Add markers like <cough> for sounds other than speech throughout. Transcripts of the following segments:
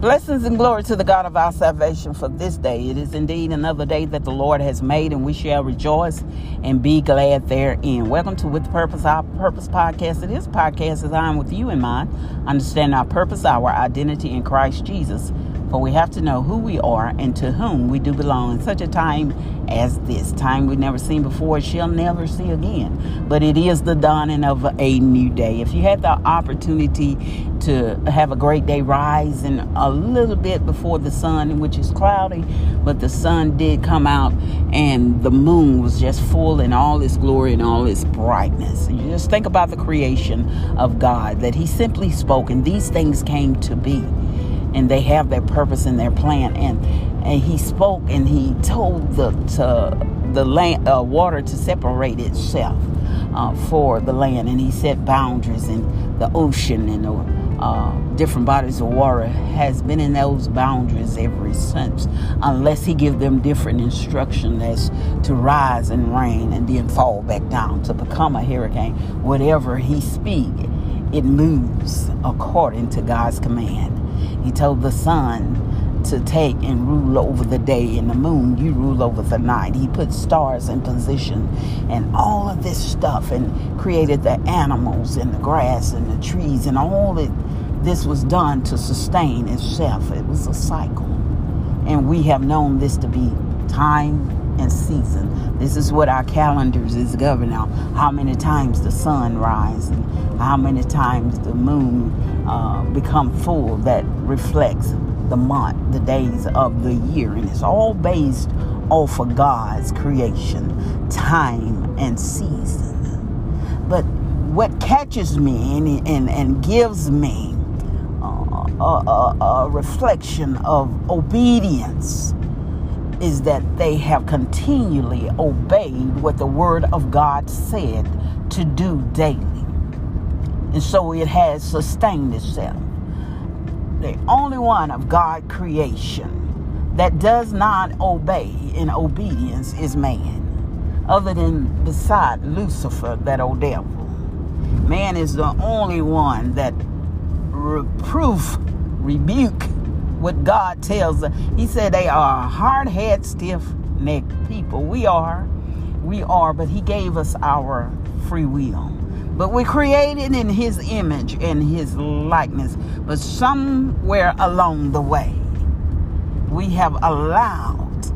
Blessings and glory to the God of our salvation for this day. It is indeed another day that the Lord has made, and we shall rejoice and be glad therein. Welcome to With Purpose, our Purpose podcast. It is podcast designed with you in mind. Understand our purpose, our identity in Christ Jesus for we have to know who we are and to whom we do belong in such a time as this. Time we've never seen before, shall never see again. But it is the dawning of a new day. If you had the opportunity to have a great day rising a little bit before the sun, which is cloudy, but the sun did come out and the moon was just full in all its glory and all its brightness. You just think about the creation of God, that He simply spoke and these things came to be and they have their purpose and their plan. And and he spoke and he told the to the land uh, water to separate itself uh, for the land, and he set boundaries in the ocean and the uh, different bodies of water has been in those boundaries ever since, unless he give them different instruction as to rise and rain and then fall back down to become a hurricane. Whatever he speak, it moves according to God's command. He told the sun to take and rule over the day, and the moon, you rule over the night. He put stars in position and all of this stuff and created the animals and the grass and the trees and all that this was done to sustain itself. It was a cycle. And we have known this to be time and season. This is what our calendars is governing. How many times the sun rises and how many times the moon uh, become full that reflects the month, the days of the year. And it's all based off of God's creation, time and season. But what catches me and, and, and gives me uh, a, a, a reflection of obedience is that they have continually obeyed what the Word of God said to do daily. And so it has sustained itself. The only one of God creation that does not obey in obedience is man, other than beside Lucifer, that old devil. Man is the only one that reproof, rebuke, what God tells us. He said they are hard head, stiff necked people. We are. We are, but He gave us our free will. But we're created in His image and His likeness. But somewhere along the way, we have allowed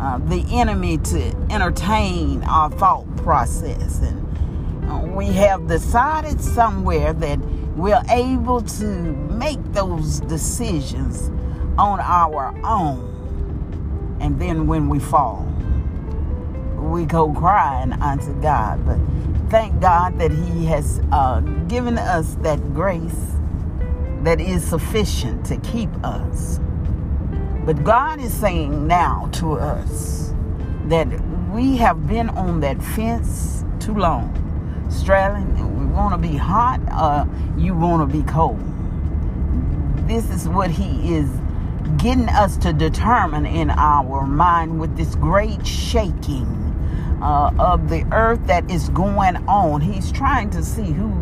uh, the enemy to entertain our thought process. And uh, we have decided somewhere that we're able to make those decisions on our own. And then when we fall, we go crying unto God. But thank God that He has uh, given us that grace that is sufficient to keep us. But God is saying now to us that we have been on that fence too long, straddling. We want to be hot, uh, you want to be cold. This is what He is getting us to determine in our mind with this great shaking uh, of the earth that is going on. He's trying to see who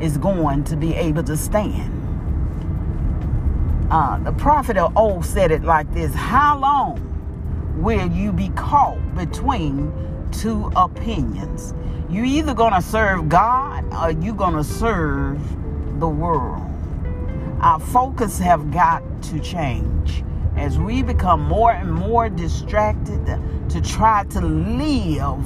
is going to be able to stand. Uh, the prophet of old said it like this How long will you be caught between two opinions? You're either gonna serve God or you're gonna serve the world. Our focus have got to change as we become more and more distracted to try to live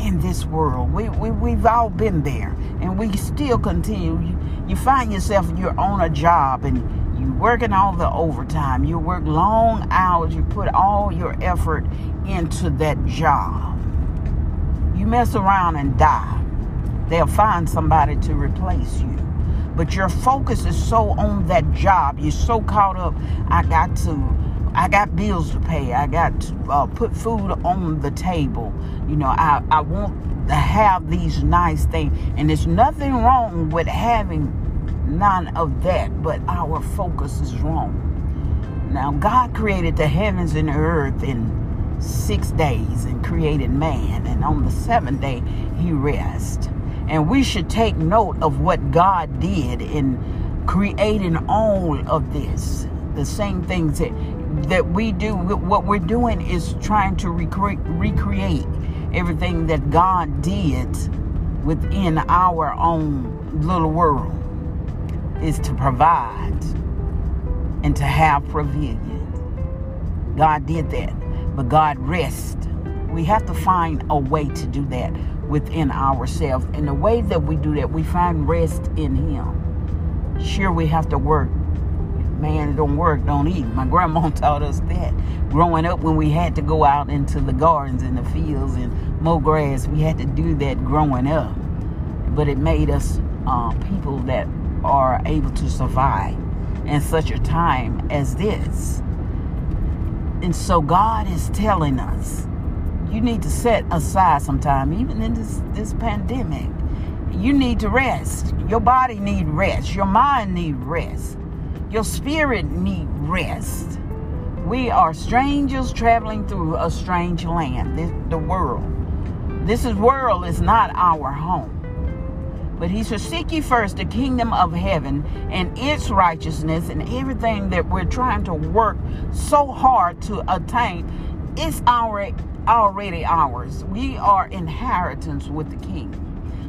in this world. We, we, we've all been there and we still continue. You, you find yourself, you're on a job and you're working all the overtime. You work long hours. You put all your effort into that job. You mess around and die. They'll find somebody to replace you but your focus is so on that job. You're so caught up. I got to, I got bills to pay. I got to uh, put food on the table. You know, I, I want to have these nice things. And there's nothing wrong with having none of that, but our focus is wrong. Now, God created the heavens and the earth in six days and created man. And on the seventh day, he rests. And we should take note of what God did in creating all of this. the same things that that we do. What we're doing is trying to recre- recreate everything that God did within our own little world is to provide and to have provision. God did that, but God rests. We have to find a way to do that within ourselves. And the way that we do that, we find rest in Him. Sure, we have to work. Man, don't work, don't eat. My grandma <laughs> taught us that. Growing up, when we had to go out into the gardens and the fields and mow grass, we had to do that growing up. But it made us uh, people that are able to survive in such a time as this. And so God is telling us you need to set aside some time, even in this, this pandemic. You need to rest. Your body need rest. Your mind need rest. Your spirit need rest. We are strangers traveling through a strange land, this, the world. This is world is not our home. But he said, Seek ye first the kingdom of heaven and its righteousness and everything that we're trying to work so hard to attain. It's our, already ours. We are inheritance with the king.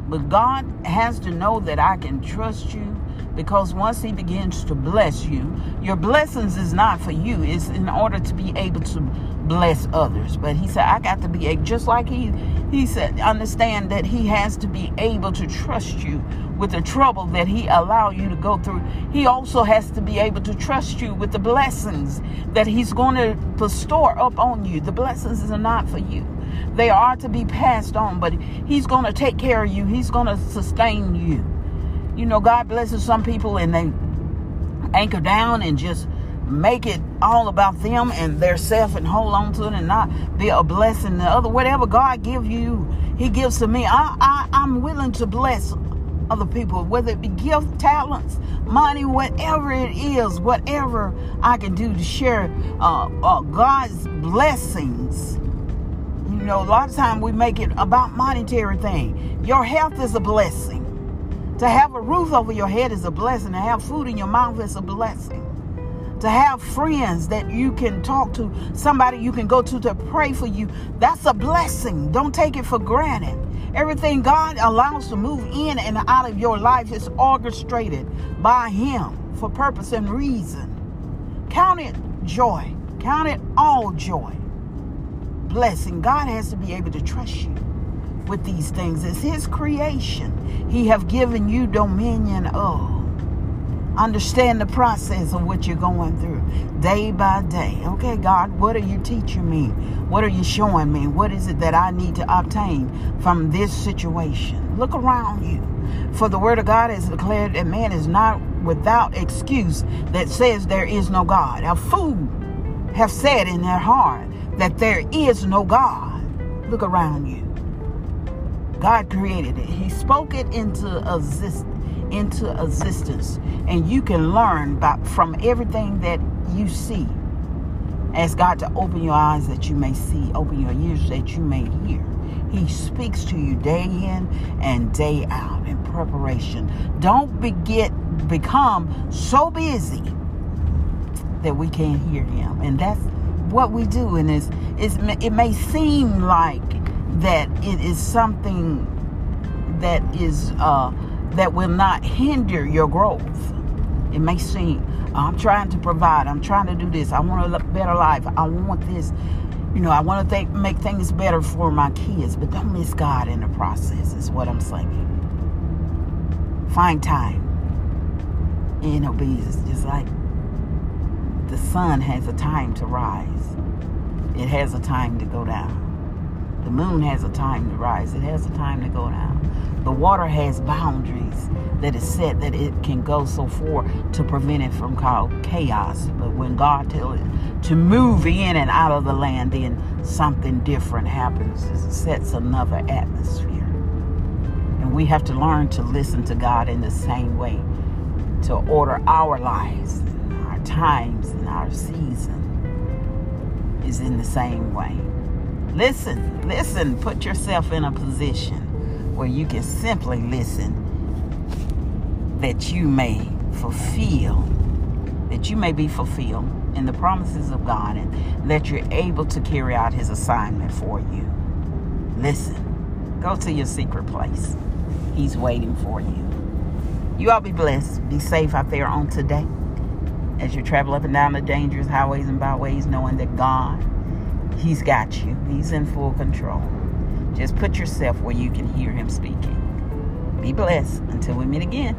But God has to know that I can trust you because once he begins to bless you your blessings is not for you. It's in order to be able to bless others. But he said i got to be able just like he he said understand that he has to be able to trust you with the trouble that he allow you to go through. He also has to be able to trust you with the blessings that he's going to bestow up on you. The blessings are not for you. They are to be passed on but he's going to take care of you. He's going to sustain you you know, God blesses some people and they anchor down and just make it all about them and their self and hold on to it and not be a blessing to other. Whatever God give you, He gives to me. I, I I'm willing to bless other people, whether it be gift, talents, money, whatever it is, whatever I can do to share uh, uh, God's blessings. You know, a lot of time we make it about monetary thing. Your health is a blessing. To have a roof over your head is a blessing. To have food in your mouth is a blessing. To have friends that you can talk to, somebody you can go to to pray for you, that's a blessing. Don't take it for granted. Everything God allows to move in and out of your life is orchestrated by Him for purpose and reason. Count it joy. Count it all joy. Blessing. God has to be able to trust you with these things. It's his creation. He have given you dominion of. Understand the process of what you're going through day by day. Okay, God, what are you teaching me? What are you showing me? What is it that I need to obtain from this situation? Look around you. For the word of God has declared that man is not without excuse that says there is no God. A fool have said in their heart that there is no God. Look around you. God created it. He spoke it into exist into existence. And you can learn by, from everything that you see. Ask God to open your eyes that you may see, open your ears that you may hear. He speaks to you day in and day out in preparation. Don't be, get, become so busy that we can't hear him. And that's what we do. And it's, it's, it may seem like that it is something that is uh, that will not hinder your growth. It may seem I'm trying to provide. I'm trying to do this. I want a better life. I want this. You know, I want to think, make things better for my kids, but don't miss God in the process. Is what I'm saying. Find time in obedience, just like the sun has a time to rise. It has a time to go down. The moon has a time to rise, it has a time to go down. The water has boundaries that is set that it can go so far to prevent it from chaos. But when God tells it to move in and out of the land, then something different happens. It sets another atmosphere. And we have to learn to listen to God in the same way to order our lives, our times, and our season is in the same way. Listen, listen, put yourself in a position where you can simply listen that you may fulfill that you may be fulfilled in the promises of God and that you're able to carry out His assignment for you. Listen, go to your secret place. He's waiting for you. You all be blessed. Be safe out there on today as you travel up and down the dangerous highways and byways, knowing that God, He's got you. He's in full control. Just put yourself where you can hear Him speaking. Be blessed. Until we meet again.